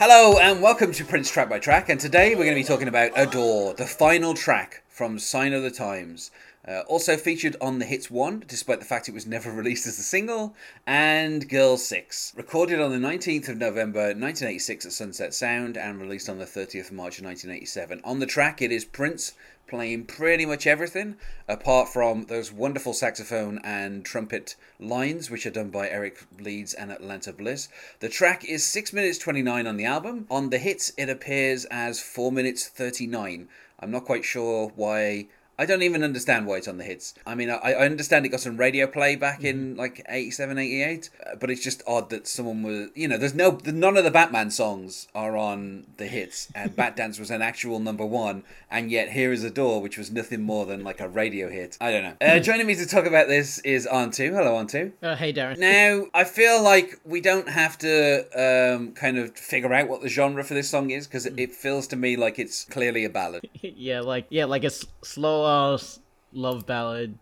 Hello and welcome to Prince Track by Track, and today we're going to be talking about Adore, the final track from Sign of the Times. Uh, also featured on the Hits 1, despite the fact it was never released as a single, and Girl 6. Recorded on the 19th of November 1986 at Sunset Sound and released on the 30th of March 1987. On the track, it is Prince playing pretty much everything, apart from those wonderful saxophone and trumpet lines, which are done by Eric Leeds and Atlanta Bliss. The track is 6 minutes 29 on the album. On the hits, it appears as 4 minutes 39. I'm not quite sure why I don't even understand why it's on the hits. I mean, I, I understand it got some radio play back in Mm-hmm. like 87, 88, uh, but it's just odd that someone was, you know, there's no, none of the Batman songs are on the hits, and Bat Dance was an actual number one, and yet Here is Adore, which was nothing more than like a radio hit. I don't know. Uh, joining me to talk about this is Antu. Hello, Antu. Uh, hey, Darren. Now, I feel like we don't have to um, kind of figure out what the genre for this song is because it, it feels to me like it's clearly a ballad. yeah, like yeah, like a s- slow ass love ballad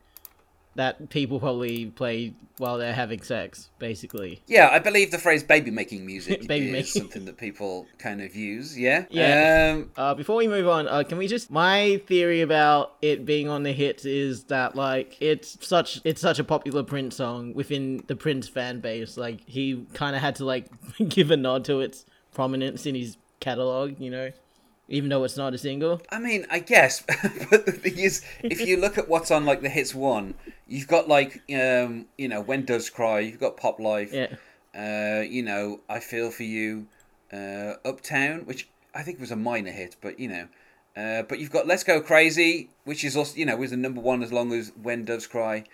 that people probably play while they're having sex, basically. Yeah, I believe the phrase baby making music Baby is making. something that people kind of use, yeah? Yeah. Um, Uh, before we move on, uh, can we just my theory about it being on the hits is that like it's such it's such a popular Prince song within the Prince fan base. Like he kind of had to like give a nod to its prominence in his catalog, you know, even though it's not a single. I mean, I guess, but the thing is, if you look at what's on like the hits one, you've got like, um, you know, When Doves Cry, you've got Pop Life, Yeah. uh, you know, I Feel For You, uh, Uptown, which I think was a minor hit, but you know. Uh, but you've got Let's Go Crazy, which is also, you know, was the number one as long as When Doves Cry,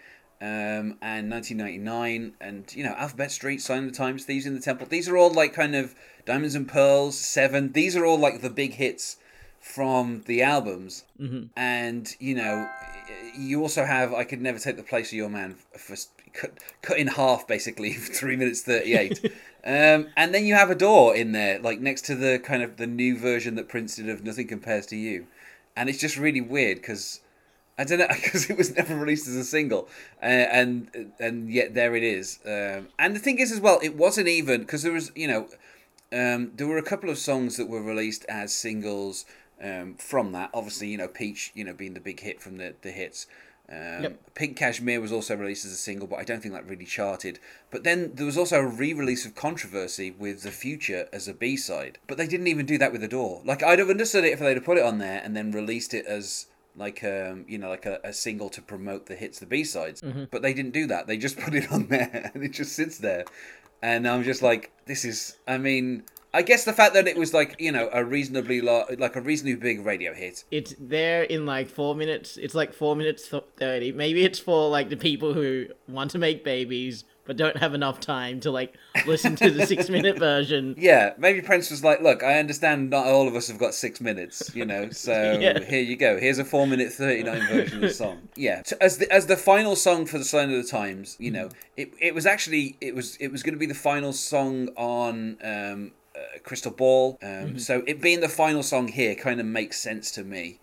um, and 1999, and, you know, Alphabet Street, Sign of the Times, Thieves in the Temple. These are all like kind of Diamonds and Pearls, Seven. These are all like the big hits from the albums. Mm-hmm. And, you know, you also have I Could Never Take the Place of Your Man for cut, cut in half, basically, 3 minutes 38. um, and then you have Adore in there, like next to the kind of the new version that Prince did of Nothing Compares to You. And it's just really weird because I don't know because it was never released as a single, uh, and and yet there it is. Um, and the thing is as well, it wasn't even because there was you know um, there were a couple of songs that were released as singles um, from that. Obviously, you know Peach, you know being the big hit from the the hits. Um, Yep. Pink Cashmere was also released as a single, but I don't think that really charted. But then there was also a re-release of Controversy with The Future as a B-side. But they didn't even do that with The Door. Like I'd have understood it if they'd have put it on there and then released it as like um you know like a, a single to promote the hits the b-sides. But they didn't do that. They just put it on there and it just sits there. And i'm just like this is i mean i guess the fact that it was like you know a reasonably lo- like a reasonably big radio hit. It's there in like four minutes. It's like four minutes thirty. Maybe it's for like the people who want to make babies but don't have enough time to like listen to the six minute version. Yeah, maybe Prince was like, "Look, I understand not all of us have got six minutes, you know. So Yeah. here you go. Here's a four minute thirty nine version of the song. Yeah, so as the as the final song for the Sign of the Times, you know, it it was actually it was it was going to be the final song on um, uh, Crystal Ball. Um, So it being the final song here kind of makes sense to me.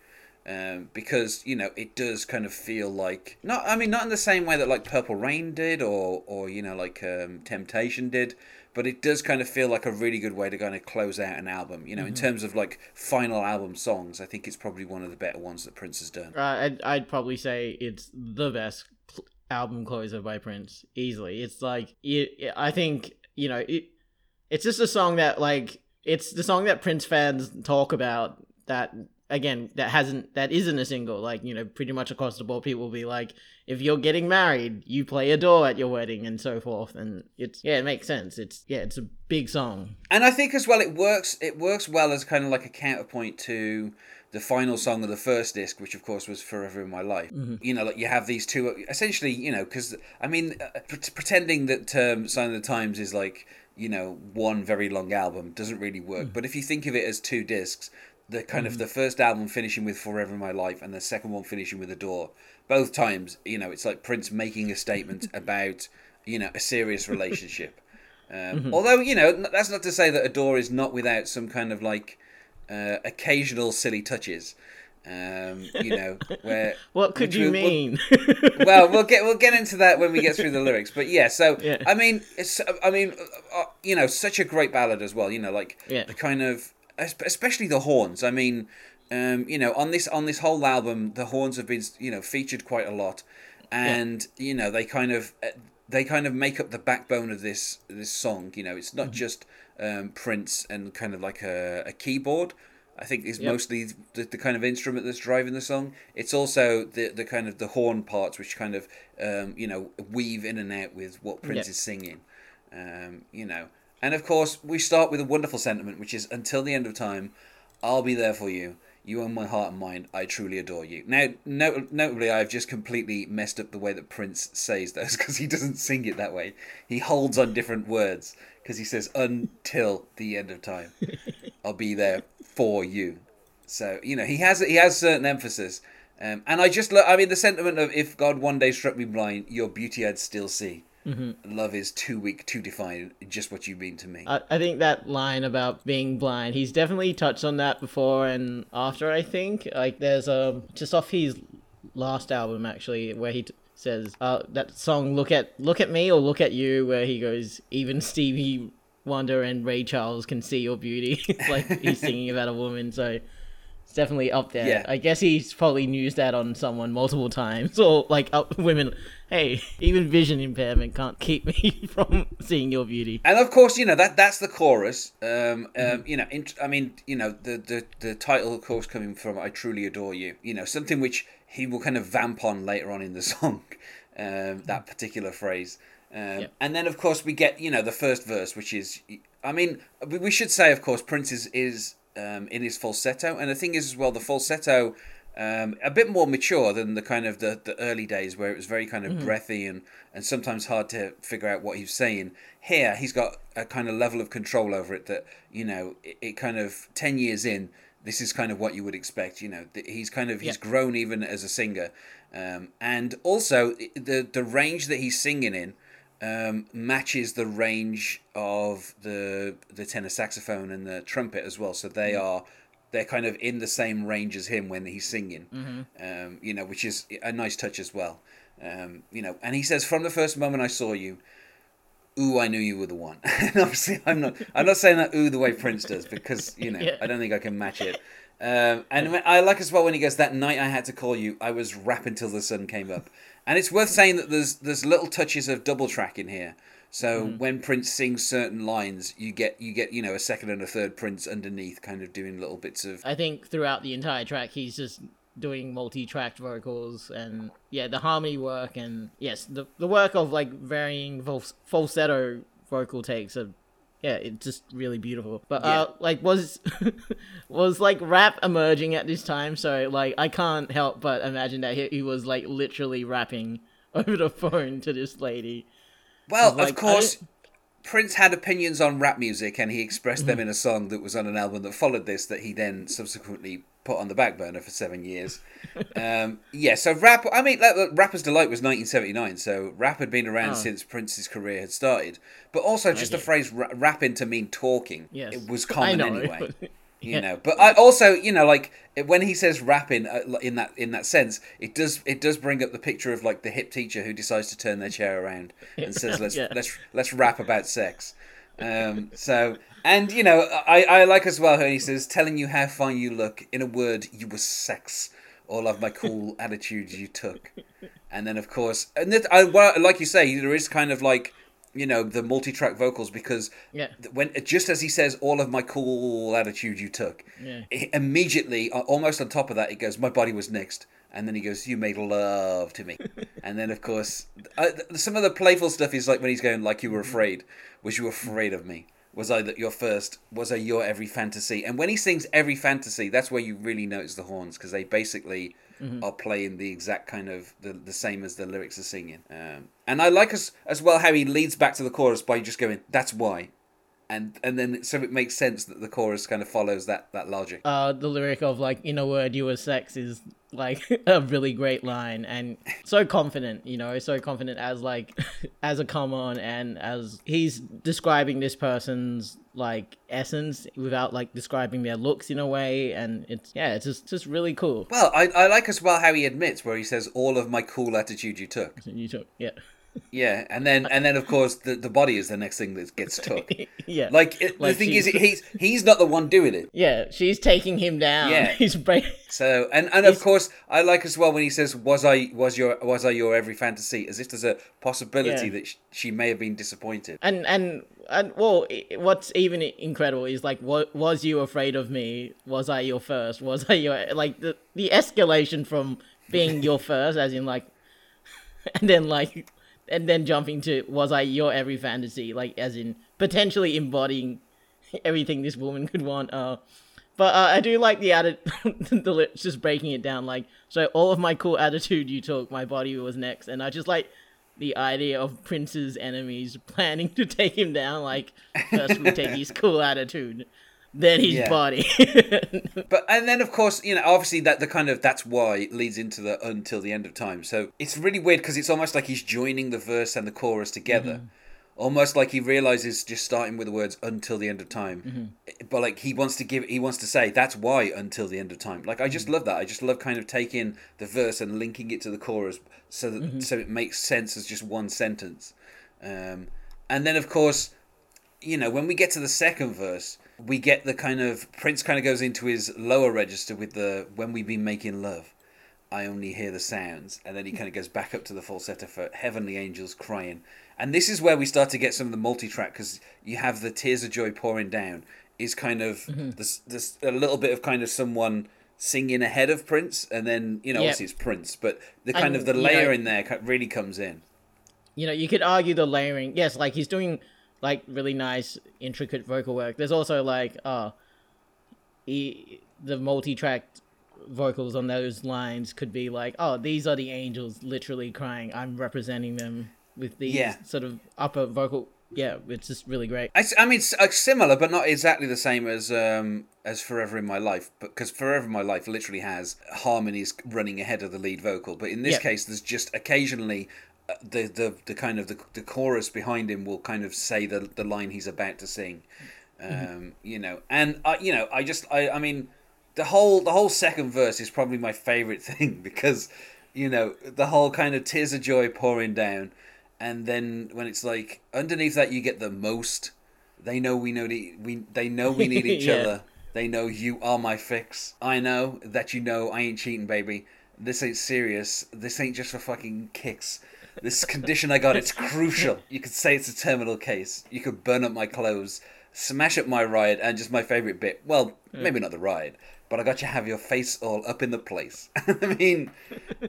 Um, because you know it does kind of feel like not I mean not in the same way that like Purple Rain did or or you know like um, Temptation did, but it does kind of feel like a really good way to kind of close out an album. You know, in terms of like final album songs, I think it's probably one of the better ones that Prince has done. Uh, I'd, I'd probably say it's the best album closer by Prince, easily. It's like it, I think you know it. It's just a song that like it's the song that Prince fans talk about. That again, that hasn't that isn't a single. Like you know, pretty much across the board, people will be like, if you're getting married, you play Adore at your wedding and so forth. And it's yeah, it makes sense. It's yeah, it's a big song. And I think as well it works it works well as kind of like a counterpoint to the final song of the first disc, which of course was "Forever in My Life." You know, like you have these two essentially. You know, because I mean, uh, pre- pretending that um, "Sign of the Times" is like you know one very long album doesn't really work. But if you think of it as two discs, the kind of the first album finishing with "Forever in My Life" and the second one finishing with "Adore," both times, you know, it's like Prince making a statement about you know a serious relationship. Um, Although you know that's not to say that Adore is not without some kind of like uh, occasional silly touches. Um, you know, where what could you we'll, mean? We'll, well, we'll get we'll get into that when we get through the lyrics. But yeah, so yeah. I mean, it's I mean, uh, you know, such a great ballad as well. You know, like yeah. the kind of especially the horns. I mean, um, you know, on this on this whole album, the horns have been you know featured quite a lot, and yeah. you know they kind of uh, they kind of make up the backbone of this this song. You know, it's not mm-hmm. just um, Prince and kind of like a, a keyboard. I think is yep. mostly the, the kind of instrument that's driving the song. It's also the the kind of the horn parts which kind of um, you know weave in and out with what Prince yep. is singing. Um, you know, and of course we start with a wonderful sentiment, which is until the end of time, I'll be there for you. You own my heart and mind. I truly adore you. Now, not- notably, I've just completely messed up the way that Prince says those because he doesn't sing it that way. He holds on different words because he says until the end of time. I'll be there for you. So you know he has he has certain emphasis, um, and I just look. I mean the sentiment of if God one day struck me blind, your beauty I'd still see. Mm-hmm. Love is too weak to define just what you mean to me. I, I think that line about being blind, he's definitely touched on that before and after. I think like there's a um, just off his last album actually where he t- says uh, that song "Look at Look at Me" or "Look at You," where he goes, "Even Stevie Wonder and Ray Charles can see your beauty." like he's singing about a woman, so it's definitely up there. Yeah. I guess he's probably used that on someone multiple times, or like up women. Hey, even vision impairment can't keep me from seeing your beauty. And of course, you know that that's the chorus. Um, um, Mm-hmm. you know, in, I mean, you know, the, the the title, of course, coming from "I truly adore you." You know, something which he will kind of vamp on later on in the song. Um, that particular phrase. Um, Yep. And then, of course, we get you know the first verse, which is, I mean, we we should say, of course, Prince is is um, in his falsetto, and the thing is as well, the falsetto. Um, a bit more mature than the kind of the, the early days where it was very kind of breathy and, and sometimes hard to figure out what he's saying. Here, he's got a kind of level of control over it that, you know, it, it kind of 10 years in, this is kind of what you would expect. You know, he's kind of, he's Yeah. grown even as a singer. Um, and also, the, the range that he's singing in um, matches the range of the the tenor saxophone and the trumpet as well. So they are they're kind of in the same range as him when he's singing. Um, you know, which is a nice touch as well. Um, you know, and he says, "From the first moment I saw you, ooh, I knew you were the one." and obviously, I'm not I'm not saying that ooh the way Prince does because you know Yeah. I don't think I can match it. Um, and when- I like as well when he goes, "That night I had to call you, I was rapping till the sun came up." And it's worth saying that there's there's little touches of double track in here. So hmm. when Prince sings certain lines, you get you get you know a second and a third Prince underneath, kind of doing little bits of I think throughout the entire track, he's just doing multi-tracked vocals and yeah, the harmony work and yes, the the work of like varying fal- falsetto vocal takes are yeah, it's just really beautiful. But uh, like was was like rap emerging at this time, so like I can't help but imagine that he, he was like literally rapping over the phone to this lady. Well, Like, of course, Prince had opinions on rap music, and he expressed them in a song that was on an album that followed this, that he then subsequently put on the back burner for seven years. um, yeah, so rap. I mean, like, Rapper's Delight was 1979, so rap had been around Oh. since Prince's career had started. But also, just the phrase ra- rapping to mean talking, Yes. it was common anyway. You Yeah. know, but I also, you know, like when he says rapping uh, in that in that sense, it does it does bring up the picture of like the hip teacher who decides to turn their chair around and says, "Let's Yeah. let's let's rap about sex." Um, so, and you know, I I like as well how he says, "Telling you how fine you look." In a word, you were sex. All of my cool attitudes you took, and then of course, and that, I well, like you say, there is kind of like you know the multi-track vocals because Yeah. when just as he says all of my cool attitude you took Yeah. i- immediately almost on top of that it goes my body was next and then he goes you made love to me and then of course uh, some of the playful stuff is like when he's going like you were afraid was you afraid of me? Was i that your first was i your every fantasy? And when he sings every fantasy that's where you really notice the horns because they basically are playing the exact kind of the, the same as the lyrics are singing. Um, and i like as, as well how he leads back to the chorus by just going that's why and and then so it makes sense that the chorus kind of follows that that logic. Uh, the lyric of like in a word, you were sex is like a really great line and so confident, you know, so confident as like as a come on and as he's describing this person's like essence without like describing their looks in a way and it's yeah it's just just really cool Well, I, I like as well how he admits where he says all of my cool attitude you took. you took yeah Yeah, and then and then of course the, the body is the next thing that gets took. yeah Like it, Like the thing is, he's he's not the one doing it. yeah she's taking him down Yeah. he's break So and and of course I like as well when he says was I was your was I your every fantasy as if there's a possibility Yeah. that sh- she may have been disappointed. and and and well what's even incredible is like what was you afraid of me was i your first was i your like the the escalation from being your first as in like and then like and then jumping to was i your every fantasy like as in potentially embodying everything this woman could want uh but uh, I do like the added, the just breaking it down. Like, so all of my cool attitude you took, my body was next, and I just like the idea of Prince's enemies planning to take him down. Like, first we take his cool attitude, then his Yeah. body. But and then of course you know obviously that the kind of that's why leads into the until the end of time. So it's really weird because it's almost like he's joining the verse and the chorus together. Mm-hmm. Almost like he realizes just starting with the words until the end of time, Mm-hmm. but like he wants to give, he wants to say that's why until the end of time. Like I just Mm-hmm. love that. I just love kind of taking the verse and linking it to the chorus so that Mm-hmm. so it makes sense as just one sentence. Um, and then of course you know, when we get to the second verse, we get the kind of Prince kind of goes into his lower register with the when we've been making love, I only hear the sounds, and then he kind of goes back up to the falsetto for heavenly angels crying, and this is where we start to get some of the multi-track because you have the tears of joy pouring down is kind of mm-hmm. this this a little bit of kind of someone singing ahead of Prince, and then you know Yep. obviously it's Prince, but the kind And, of the layer know- in there really comes in. you know, you could argue the layering. Yes, like he's doing like really nice, intricate vocal work. There's also like, uh, he, the multi-tracked vocals on those lines could be like, oh, these are the angels literally crying. I'm representing them with these Yeah. sort of upper vocal. Yeah, it's just really great. I mean, it's uh, similar, but not exactly the same as um, as Forever in My Life. Because Forever in My Life literally has harmonies running ahead of the lead vocal, but in this Yeah. case, there's just occasionally the, the the kind of the, the chorus behind him will kind of say the the line he's about to sing. Um, You know, and I you know I just I I mean the whole the whole second verse is probably my favorite thing because you know the whole kind of tears of joy pouring down. And then when it's like underneath that you get the most. They know we know the, we they know we need each Yeah. other. They know you are my fix. I know that you know i ain't cheating baby. This ain't serious. This ain't just for fucking kicks this condition i got it's crucial you could say it's a terminal case you could burn up my clothes smash up my ride and just my favorite bit well maybe not the ride but I got you have your face all up in the place. I mean,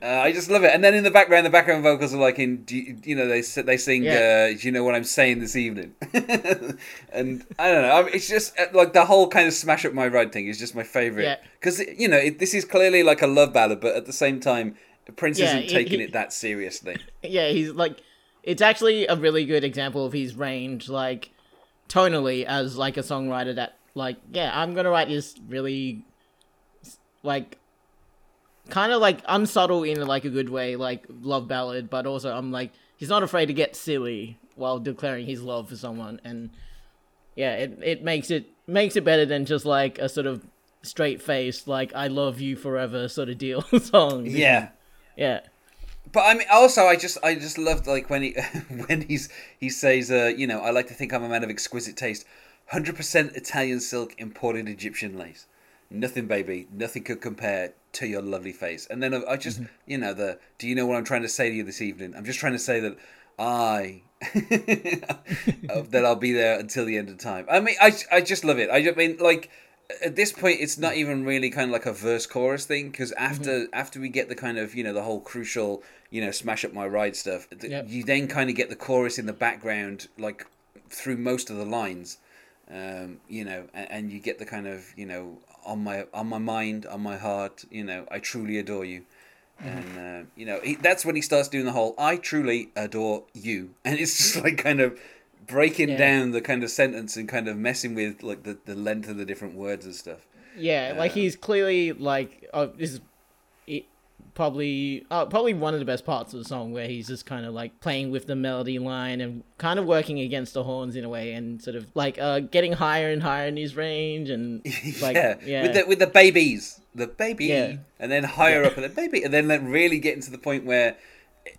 uh, I just love it. And then in the background, the background vocals are like in, you, you know, they they sing, Yeah. uh, "Do you know what I'm saying this evening?" and I don't know. I mean, it's just uh, like the whole kind of smash up my ride thing is just my favorite Yeah. because you know it, this is clearly like a love ballad, but at the same time, Prince Yeah, isn't taking he- it that seriously. yeah, he's like, it's actually a really good example of his range, like tonally as like a songwriter that like, yeah, I'm gonna write this really, like, kind of like unsubtle in like a good way, like love ballad, but also I'm like, he's not afraid to get silly while declaring his love for someone, and yeah, it it makes it makes it better than just like a sort of straight faced like I love you forever sort of deal song. Yeah. Yeah. But I mean, also, I just, I just loved like when he, when he's, he says, uh, you know, I like to think I'm a man of exquisite taste, hundred percent Italian silk, imported Egyptian lace, nothing, baby, nothing could compare to your lovely face. And then I I just, you know, the, do you know what I'm trying to say to you this evening? I'm just trying to say that I, uh, that I'll be there until the end of time. I mean, I, I just love it. I just mean, like, at this point it's not even really kind of like a verse chorus thing because after after we get the kind of you know the whole crucial you know smash up my ride stuff th- Yep. you then kind of get the chorus in the background like through most of the lines um, you know and, and you get the kind of you know on my on my mind on my heart you know I truly adore you. And uh, you know he, that's when he starts doing the whole I truly adore you. And it's just like kind of breaking Yeah. down the kind of sentence and kind of messing with like the, the length of the different words and stuff. Yeah, like Uh, he's clearly like oh, this is it, probably uh, probably one of the best parts of the song where he's just kind of like playing with the melody line and kind of working against the horns in a way and sort of like uh getting higher and higher in his range and like yeah. yeah with the with the babies, the baby, Yeah. and then higher up, and then baby, and then like really getting to the point where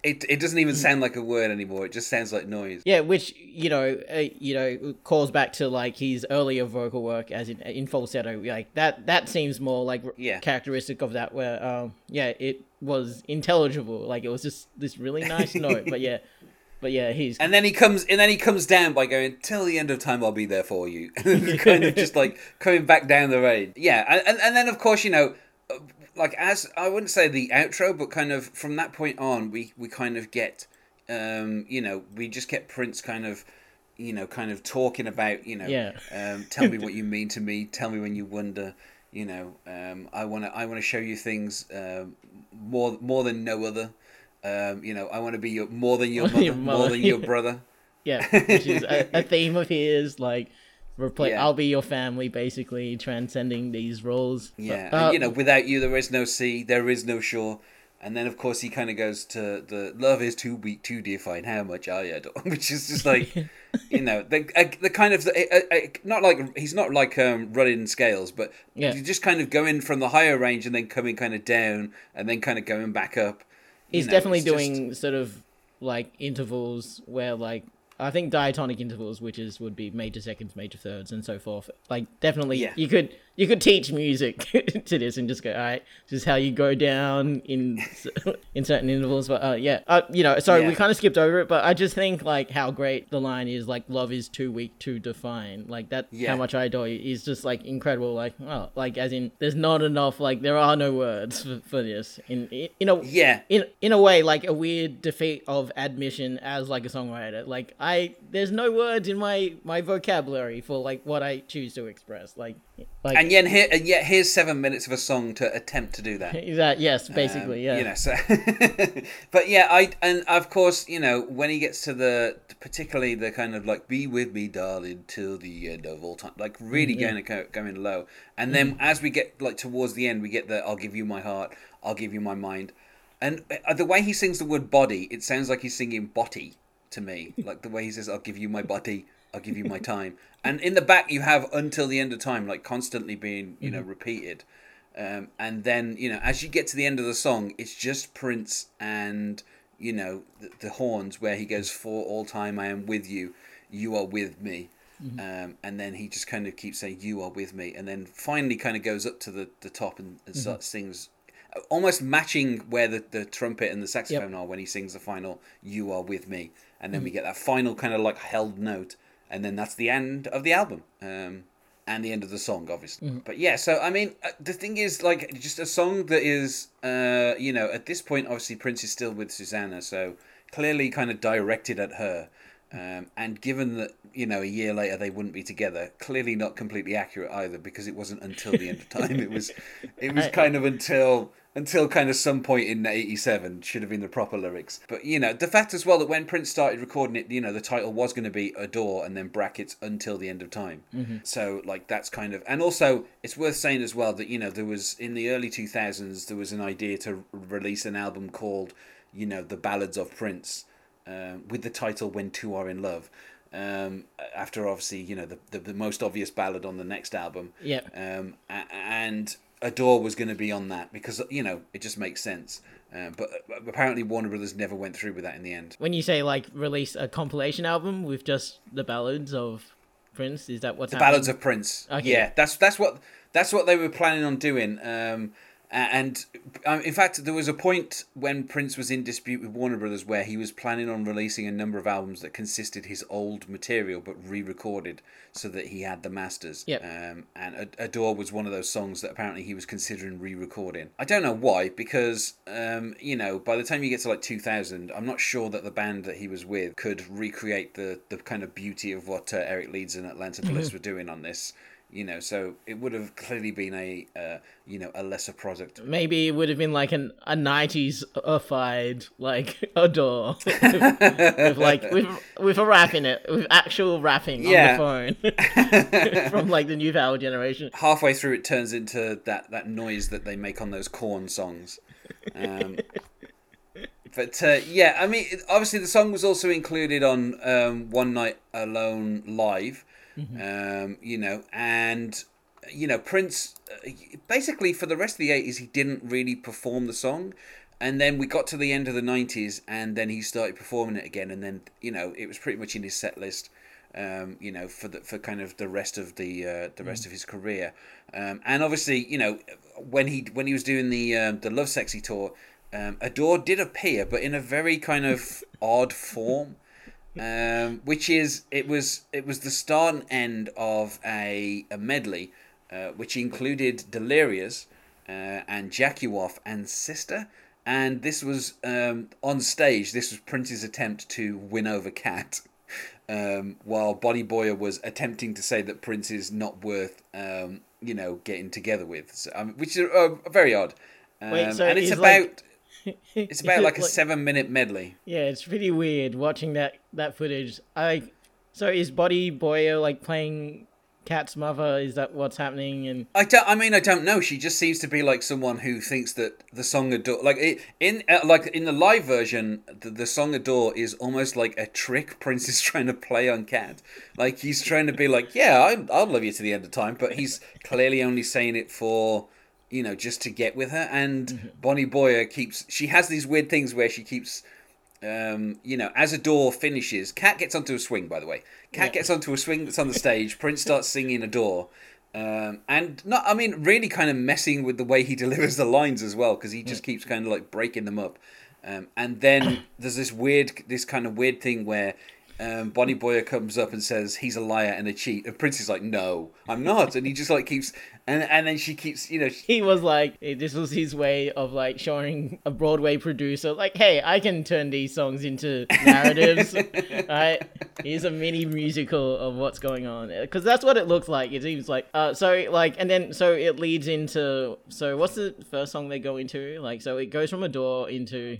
it it doesn't even sound like a word anymore. It just sounds like noise. Yeah, which you know, uh, you know, calls back to like his earlier vocal work, as in in falsetto. Like that, that seems more like Yeah. characteristic of that. Where, um, yeah, it was intelligible. Like it was just this really nice note. But yeah, but yeah, he's And then he comes, and then he comes down by going, "Till the end of time, I'll be there for you." Kind of just like coming back down the road. Yeah, and, and and then of course you know, uh, like as I wouldn't say the outro, but kind of from that point on, we we kind of get, um, you know, we just get Prince kind of. You know, kind of talking about, you know, Yeah. um, tell me what you mean to me. Tell me when you wonder. You know, um, I want to. I want to show you things um, more more than no other. Um, you know, I want to be your more than your mother, Your more mother, than your brother. yeah, which is a, a theme of his. Like, replace. Yeah. I'll be your family, basically transcending these roles. But, Yeah, uh, and, you know, without you there is no sea, there is no shore. And then of course he kind of goes to the love is too weak to define how much I adore, which is just like, you know, the uh, the kind of uh, uh, not like he's not like um, running scales, but Yeah. you just kind of going from the higher range and then coming kind of down and then kind of going back up. He's know, definitely it's just- doing sort of like intervals where like I think diatonic intervals, which is would be major seconds, major thirds, and so forth. Like definitely, Yeah. you could you could teach music to this and just go, all right, this is how you go down in in certain intervals. But uh, yeah, uh, you know, sorry, Yeah. we kind of skipped over it, but I just think like how great the line is. Like, love is too weak to define. Like that, Yeah. how much I adore you is just like incredible. Like, oh, like as in, there's not enough. Like, there are no words for, for this. In in a Yeah, in in a way like a weird defeat of admission as like a songwriter like i there's no words in my my vocabulary for like what i choose to express like like and yet here and yet here's seven minutes of a song to attempt to do that. that yes basically Um, yeah You know, so but yeah, I and of course, you know, when he gets to the particularly the kind of like "Be with me, darling, till the end of all time," like really yeah. going to going low, and then as we get like towards the end, we get the "I'll give you my heart, I'll give you my mind," and uh, the way he sings the word "body," it sounds like he's singing "body" to me, like the way he says "I'll give you my body." I'll give you my time, and in the back you have "until the end of time," like constantly being, you know, mm-hmm. repeated. Um, and then you know, as you get to the end of the song, it's just Prince and you know the, the horns where he goes, "For all time I am with you, you are with me," mm-hmm. um, and then he just kind of keeps saying, "You are with me," and then finally kind of goes up to the, the top and, and mm-hmm. starts sings, uh, almost matching where the, the trumpet and the saxophone are when he sings the final "You are with me," and then we get that final kind of like held note, and then that's the end of the album. Um, and the end of the song, obviously. Mm. But yeah, so I mean, uh, the thing is, like, just a song that is, uh, you know, at this point, obviously, Prince is still with Susannah, so clearly kind of directed at her. Um, and given that, you know, a year later they wouldn't be together, clearly not completely accurate either, because it wasn't until the end of time. It was, it was kind of until until kind of some point in 87 should have been the proper lyrics. But you know the fact as well that when prince started recording it you know the title was going to be adore and then brackets until the end of time. So like that's kind of and also it's worth saying as well that you know there was in the early 2000s there was an idea to release an album called you know the ballads of prince um, with the title when two are in love. Um, after obviously you know the, the, the most obvious ballad on the next album. Yeah. Um, and Adore was going to be on that because you know it just makes sense. Uh, but uh, apparently Warner Brothers never went through with that in the end. when you say like release a compilation album with just the ballads of prince is that what's The happening? Ballads of Prince. Okay. Yeah, that's that's what that's what they were planning on doing. Um, a- and um, in fact, there was a point when Prince was in dispute with Warner Brothers where he was planning on releasing a number of albums that consisted his old material but re-recorded so that he had the masters. Yep. Um, and Adore was one of those songs that apparently he was considering re-recording. I don't know why because um, you know by the time you get to like 2000, I'm not sure that the band that he was with could recreate the the kind of beauty of what uh, Eric Leeds and Atlanta Bliss were doing on this you know. So it would have clearly been a uh, you know a lesser product. Maybe it would have been like an a nineties ified like Adore with, with like with with a rap in it, with actual rapping Yeah. on the phone from like the new power generation. Halfway through, it turns into that that noise that they make on those Korn songs. Um, but uh, yeah, I mean, obviously the song was also included on um, One Night Alone live. Um, you know, and you know Prince uh, basically for the rest of the eighties he didn't really perform the song, and then we got to the end of the nineties and then he started performing it again, and then you know it was pretty much in his set list. Um, you know, for the for kind of the rest of the uh, the rest of his career, um, and obviously, you know, when he when he was doing the um, the Lovesexy tour, um, Adore did appear, but in a very kind of odd form um, which is it was it was the start and end of a, a medley, uh, which included Delirious uh, and Jack You Off and Sister, and this was um, on stage. This was Prince's attempt to win over Cat, um, while Bonnie Boyer was attempting to say that Prince is not worth um, you know getting together with, so, um, which is uh, very odd. Um, Wait, so and it's about like- it's about like a seven minute medley. Yeah, it's pretty weird watching that that footage. I so is Bonnie Boyer like playing Cat's mother? Is that what's happening? And I don't. I mean, I don't know. She just seems to be like someone who thinks that the song "Adore," like it, in uh, like in the live version, the, the song "Adore" is almost like a trick Prince is trying to play on Cat. Like he's trying to be like, "Yeah, I, I'll love you to the end of time," but he's clearly only saying it for you know just to get with her. And Bonnie Boyer keeps. She has these weird things where she keeps um, you know, as Adore finishes, Cat gets onto a swing. By the way, Cat Yeah. gets onto a swing that's on the stage. Prince starts singing Adore, um, and not, I mean, really kind of messing with the way he delivers the lines as well, because he just keeps kind of like breaking them up. Um, and then there's this weird, this kind of weird thing where um, Bonnie Boyer comes up and says he's a liar and a cheat, and Prince is like, "No, I'm not," and he just like keeps, and and then she keeps, you know, he was like, this was his way of like showing a Broadway producer, like, hey, I can turn these songs into narratives. right? Here's a mini musical of what's going on because that's what it looks like. It seems like uh, so like, and then so it leads into so what's the first song they go into? Like, so it goes from Adore into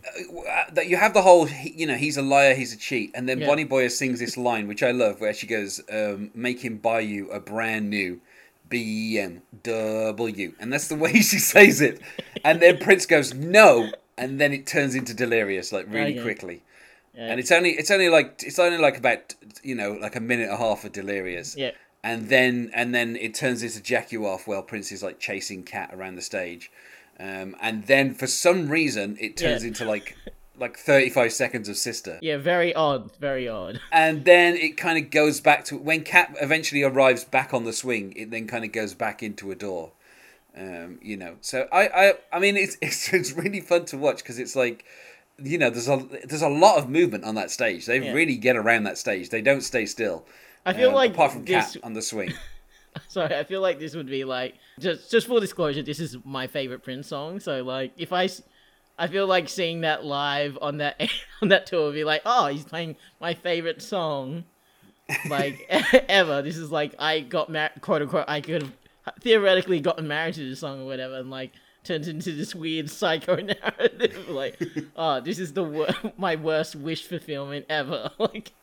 uh, that you have the whole you know he's a liar he's a cheat and then Yeah. bonnie boyer sings this line which i love where she goes um, make him buy you a brand new bmw and that's the way she says it and then prince goes no and then it turns into delirious like really Okay. quickly Yeah. and it's only it's only like it's only like about you know like a minute and a half of delirious yeah. and then and then it turns into Jack You Off while Prince is like chasing Cat around the stage, um, and then for some reason it turns Yeah. into like like thirty five seconds of Sister, Yeah, very odd, very odd. and then it kind of goes back to when Cat eventually arrives back on the swing. It then kind of goes back into Adore, um, you know. So I I I mean it's it's, it's really fun to watch because it's like. You know, there's a there's a lot of movement on that stage. They Yeah. really get around that stage. They don't stay still. I feel um, like apart from this. Cat on the swing. Sorry, I feel like this would be like just just full disclosure. This is my favorite Prince song. So like, if I, I feel like seeing that live on that on that tour would be like, oh, he's playing my favorite song, like ever. This is like I got married, quote unquote. I could have theoretically gotten married to this song or whatever, and like turns into this weird psycho narrative. like, oh, this is the wor- my worst wish fulfillment ever. like.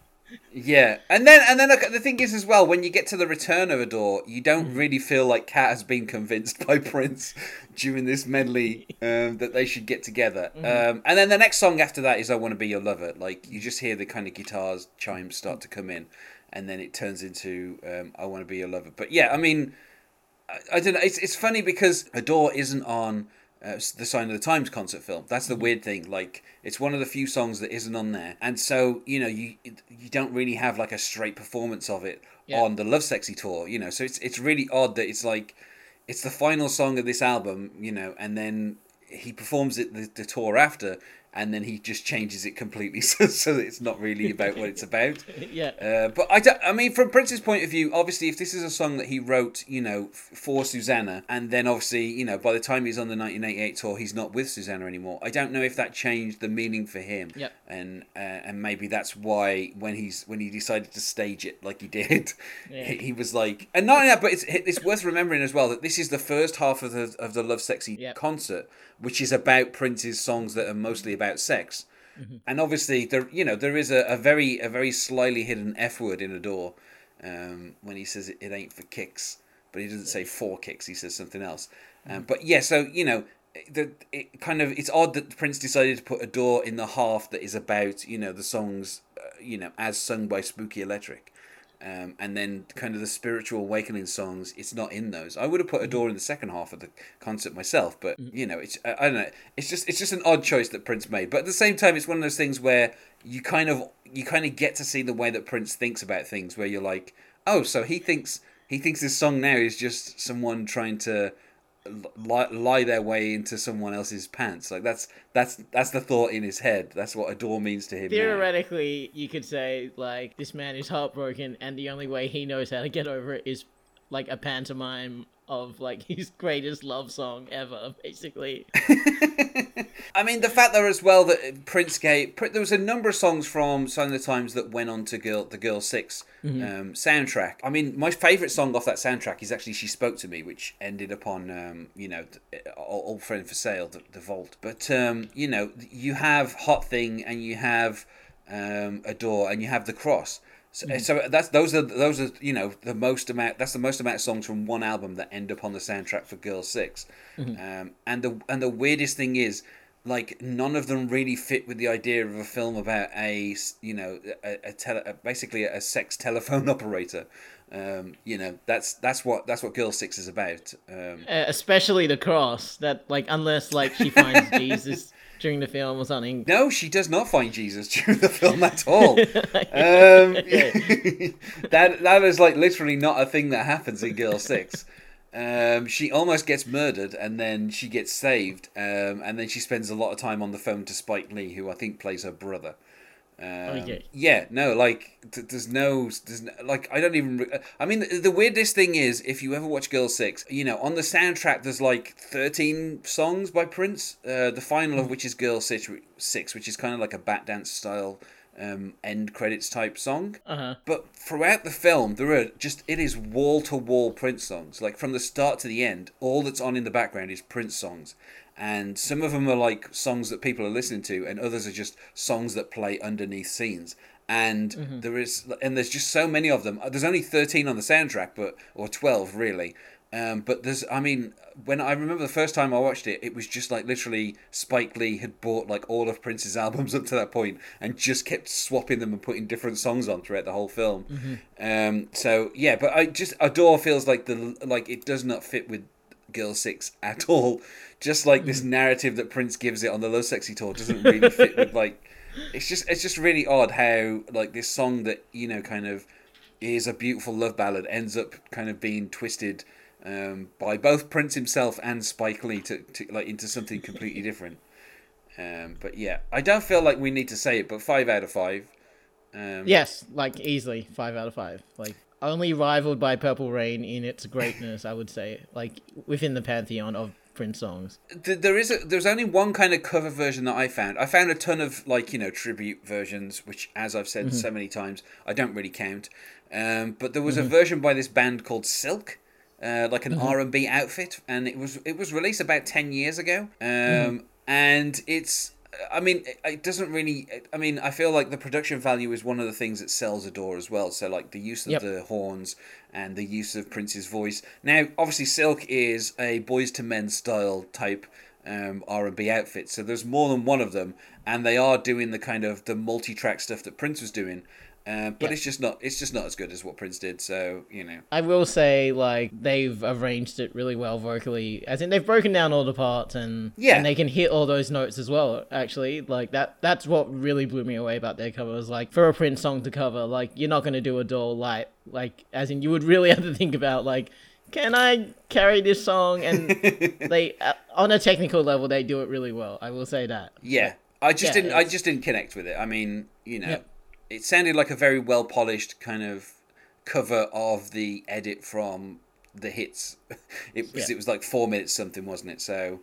Yeah, and then and then look, the thing is as well when you get to the return of Adore, you don't Mm-hmm. really feel like Cat has been convinced by Prince during this medley um, that they should get together. Mm-hmm. Um, and then the next song after that is "I Want to Be Your Lover." Like you just hear the kind of guitars chimes start to come in, and then it turns into um, "I Want to Be Your Lover." But yeah, I mean, I, I don't know. It's it's funny because Adore isn't on uh, the Sign of the Times concert film. That's the weird thing. Like it's one of the few songs that isn't on there, and so you know you you don't really have like a straight performance of it Yeah. on the Lovesexy tour. You know, so it's it's really odd that it's like it's the final song of this album. You know, and then he performs it the, the tour after, and then he just changes it completely so, so that it's not really about what it's about. yeah. Uh, but I, don't- I mean, from Prince's point of view, obviously, if this is a song that he wrote, you know, for Susannah, and then obviously, you know, by the time he's on the 1988 tour, he's not with Susannah anymore. I don't know if that changed the meaning for him. Yep. And uh, and maybe that's why when he's when he decided to stage it like he did, Yeah. he, he was like, and not only that, but it's it's worth remembering as well that this is the first half of the of the Lovesexy Yep. concert, which is about Prince's songs that are mostly about sex. And obviously, there you know there is a, a very a very slyly hidden f word in Adore, um, when he says it, it ain't for kicks, but he doesn't say for kicks. He says something else. Um, but yeah, so you know, the it kind of it's odd that Prince decided to put Adore in the half that is about you know the songs, uh, you know, as sung by Spooky Electric. Um, and then kind of the spiritual awakening songs, it's not in those. I would have put Adore in the second half of the concert myself, but you know, it's I, I don't know. It's just it's just an odd choice that Prince made. But at the same time, it's one of those things where you kind of you kind of get to see the way that Prince thinks about things. Where you're like, oh, so he thinks he thinks this song now is just someone trying to lie, lie their way into someone else's pants. Like that's that's that's the thought in his head. That's what Adore means to him. now. Theoretically, you could say like this man is heartbroken, and the only way he knows how to get over it is like a pantomime of like his greatest love song ever, basically. I mean, the fact there as well that Prince gave there was a number of songs from Sign of the Times that went on to Girl the Girl 6 um, soundtrack. I mean, my favorite song off that soundtrack is actually "She Spoke to Me," which ended up on um, you know Old Old Friend for Sale, the, the Vault. But um, you know, you have Hot Thing and you have um, Adore and you have The Cross. So, so that's those are those are you know the most amount that's the most amount of songs from one album that end up on the soundtrack for Girl 6 um, and the and the weirdest thing is like none of them really fit with the idea of a film about a you know a, a, tele, a basically a sex telephone operator. Um, you know that's that's what that's what Girl Six is about. Um, Uh, especially the cross. That like unless like she finds Jesus during the film or something. no, she does not find Jesus during the film at all. um, that that is like literally not a thing that happens in Girl Six. Um, she almost gets murdered and then she gets saved, um, and then she spends a lot of time on the phone to Spike Lee, who I think plays her brother. Um, Okay. Yeah, no, like th- there's no, there's no, like I don't even. Re- I mean, the, the weirdest thing is if you ever watch Girl Six, you know, on the soundtrack there's like 13 songs by Prince. Uh, the final of which is Girl Six, Six, which is kind of like a bat dance style um, end credits type song. Uh huh. But throughout the film, there are just it is wall to wall Prince songs. Like from the start to the end, all that's on in the background is Prince songs, and some of them are like songs that people are listening to, and others are just songs that play underneath scenes. And there is, and there's just so many of them. There's only thirteen on the soundtrack, but or twelve really. Um, but there's, I mean, when I remember the first time I watched it, it was just like literally Spike Lee had bought like all of Prince's albums up to that point and just kept swapping them and putting different songs on throughout the whole film. Um, so yeah, but I just Adore feels like the like it does not fit with Girl Six at all. Just like this narrative that Prince gives it on the Lovesexy tour doesn't really fit with like. It's just it's just really odd how like this song that you know kind of is a beautiful love ballad ends up kind of being twisted um, by both Prince himself and Spike Lee to, to like into something completely different. Um, but yeah, I don't feel like we need to say it, but five out of five. Um, Yes, like easily five out of five. Like only rivaled by Purple Rain in its greatness, I would say. Like within the pantheon of Prince songs. There is a, there's only one kind of cover version that I found. I found a ton of like you know tribute versions, which as I've said so many times, I don't really count. Um, but there was a version by this band called Silk, uh, like an R and B outfit, and it was it was released about ten years ago. Um, and it's I mean, it, it doesn't really. I mean, I feel like the production value is one of the things that sells Adore as well. So, like the use of Yep. the horns and the use of Prince's voice. Now, obviously, Silk is a Boyz II Men style type um, R and B outfit. So there's more than one of them, and they are doing the kind of the multi-track stuff that Prince was doing. Uh, but Yep. it's just not. It's just not as good as what Prince did. So you know. I will say, like, they've arranged it really well vocally. I think they've broken down all the parts and Yeah. and they can hit all those notes as well. Actually, like that. That's what really blew me away about their covers. Like, for a Prince song to cover, like, you're not gonna do Adore light. Like, as in, you would really have to think about like, can I carry this song? And they, uh, on a technical level, they do it really well. I will say that. Yeah, I just Yeah, didn't. I just didn't connect with it. I mean, you know, Yep. It sounded like a very well polished kind of cover of the edit from the hits. It was Yeah. it was like four minutes something, wasn't it? So.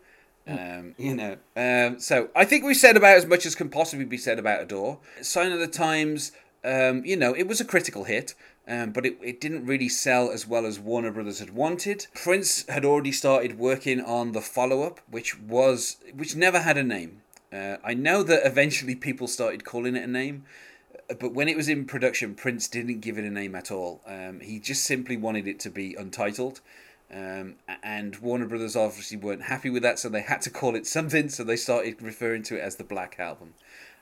Mm. Um, you know, um, so I think we've said about as much as can possibly be said about Adore. Sign of the Times, um, you know, it was a critical hit, um, but it, it didn't really sell as well as Warner Brothers had wanted. Prince had already started working on the follow up, which was which never had a name. Uh, I know that eventually people started calling it a name, but when it was in production, Prince didn't give it a name at all. Um, he just simply wanted it to be untitled. Um, and Warner Brothers obviously weren't happy with that, so they had to call it something. So they started referring to it as the Black Album.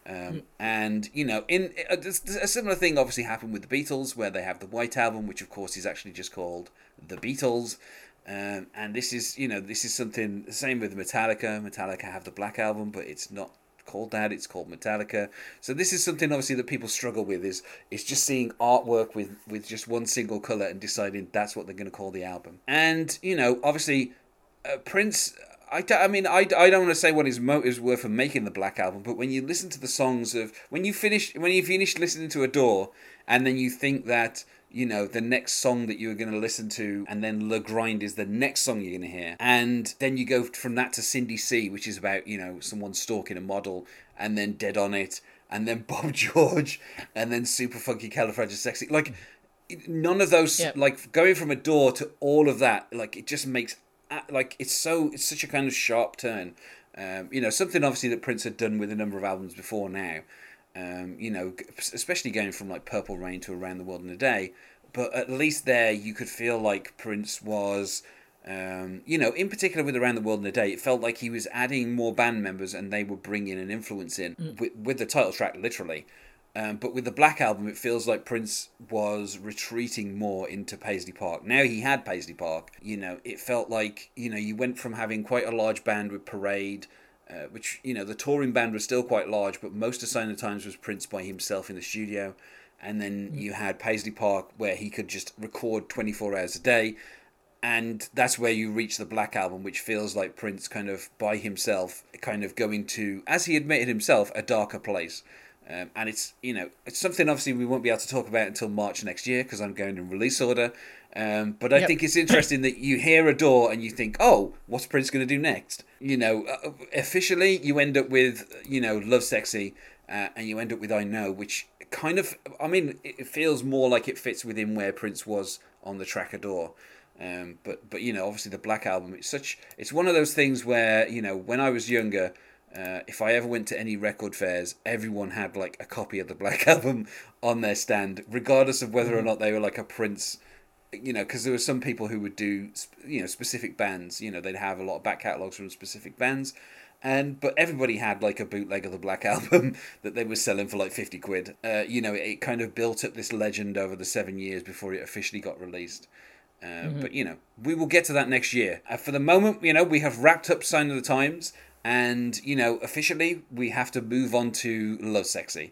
Um, and you know, in a, a similar thing obviously happened with the Beatles, where they have the White Album, which of course is actually just called the Beatles. Um, and this is, you know, this is something the same with Metallica. Metallica have the Black Album, but it's not called that. It's called Metallica. So this is something obviously that people struggle with is is just seeing artwork with with just one single color and deciding that's what they're going to call the album. And you know, obviously, uh, Prince. I, mean, I, I don't want to say what his motives were for making the Black Album, but when you listen to the songs of when you finish when you finish listening to Adore, and then you think that you know the next song that you were going to listen to, and then Le Grind is the next song you're going to hear, and then you go from that to Cindy C, which is about you know someone stalking a model, and then Dead on It, and then Bob George, and then Super Funky Califragisexy, like none of those Yep. like going from Adore to all of that, like it just makes like it's so it's such a kind of sharp turn. Um, you know, something obviously that Prince had done with a number of albums before now. Um, you know, especially going from like Purple Rain to Around the World in a Day. But at least there you could feel like Prince was, um, you know, in particular with Around the World in a Day, it felt like he was adding more band members and they were bringing an influence in with, with the title track, literally. Um, but with the Black Album, it feels like Prince was retreating more into Paisley Park. Now he had Paisley Park, you know, it felt like, you know, you went from having quite a large band with Parade, uh, which, you know, the touring band was still quite large, but most of Sign of the Times was Prince by himself in the studio. And then you had Paisley Park, where he could just record 24 hours a day. And that's where you reach the Black Album, which feels like Prince kind of by himself, kind of going to, as he admitted himself, a darker place. Um, and it's you know it's something obviously we won't be able to talk about until March next year because I'm going in release order. Um, but I Yep. think it's interesting that you hear Adore and you think, oh, what's Prince going to do next? You know, uh, officially you end up with you know Lovesexy, uh, and you end up with I Know, which kind of I mean it feels more like it fits within where Prince was on the track Adore. Um, but but you know obviously the Black Album it's such it's one of those things where you know when I was younger uh, if I ever went to any record fairs, everyone had like a copy of the Black Album on their stand, regardless of whether or not they were like a Prince. You know, because there were some people who would do, you know, specific bands. You know, they'd have a lot of back catalogs from specific bands, and but everybody had like a bootleg of the Black Album that they were selling for like fifty quid. Uh, you know, it kind of built up this legend over the seven years before it officially got released. Uh, But you know, we will get to that next year. Uh, for the moment, you know, we have wrapped up Sign of the Times, and you know, officially, we have to move on to Lovesexy,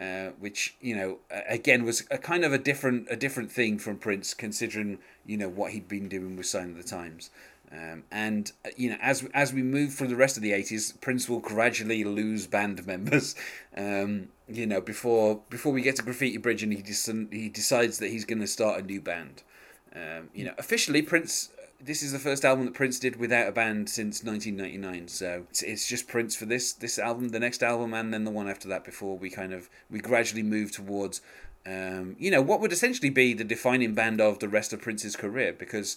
uh, which you know, again was a kind of a different a different thing from Prince, considering you know what he'd been doing with Sign of the Times. Um, and uh, you know, as as we move through the rest of the eighties, Prince will gradually lose band members. Um, you know, before before we get to Graffiti Bridge, and he dec- he decides that he's going to start a new band. Um, you know, officially, Prince. This is the first album that Prince did without a band since 1999. So it's, it's just Prince for this this album, the next album, and then the one after that. Before we kind of we gradually move towards, um, you know, what would essentially be the defining band of the rest of Prince's career. Because,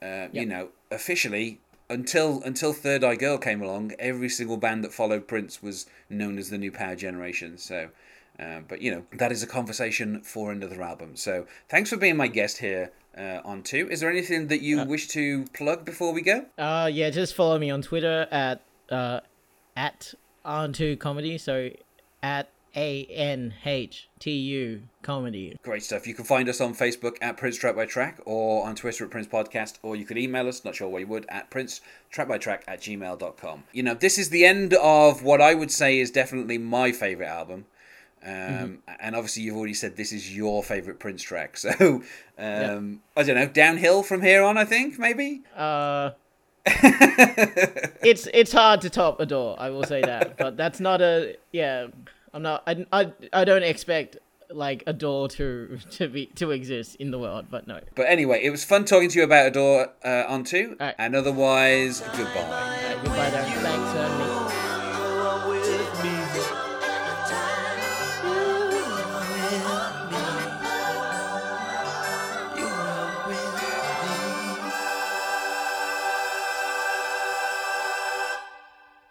uh, you know, officially until until Third Eye Girl came along, every single band that followed Prince was known as the New Power Generation. So. Uh, but you know that is a conversation for another album. So thanks for being my guest here uh, Anh Tu. Is there anything that you wish to plug before we go? Uh, yeah, just follow me on Twitter at uh, at anhtu comedy. So at a n h t u comedy. Great stuff. You can find us on Facebook at Prince Track by Track or on Twitter at Prince Podcast, or you could email us, not sure why you would, at Prince Track by Track at gmail.com. You know, this is the end of what I would say is definitely my favourite album. Um, And obviously, you've already said this is your favourite Prince track. So, um, I don't know, downhill from here on, I think, maybe? Uh, it's it's hard to top Adore. I will say that, but that's not a yeah. I'm not. I, I, I don't expect like Adore to to be to exist in the world, but no. But anyway, it was fun talking to you about Adore uh, Anh Tu, Alright. and otherwise, goodbye. Alright, goodbye. Thanks, uh.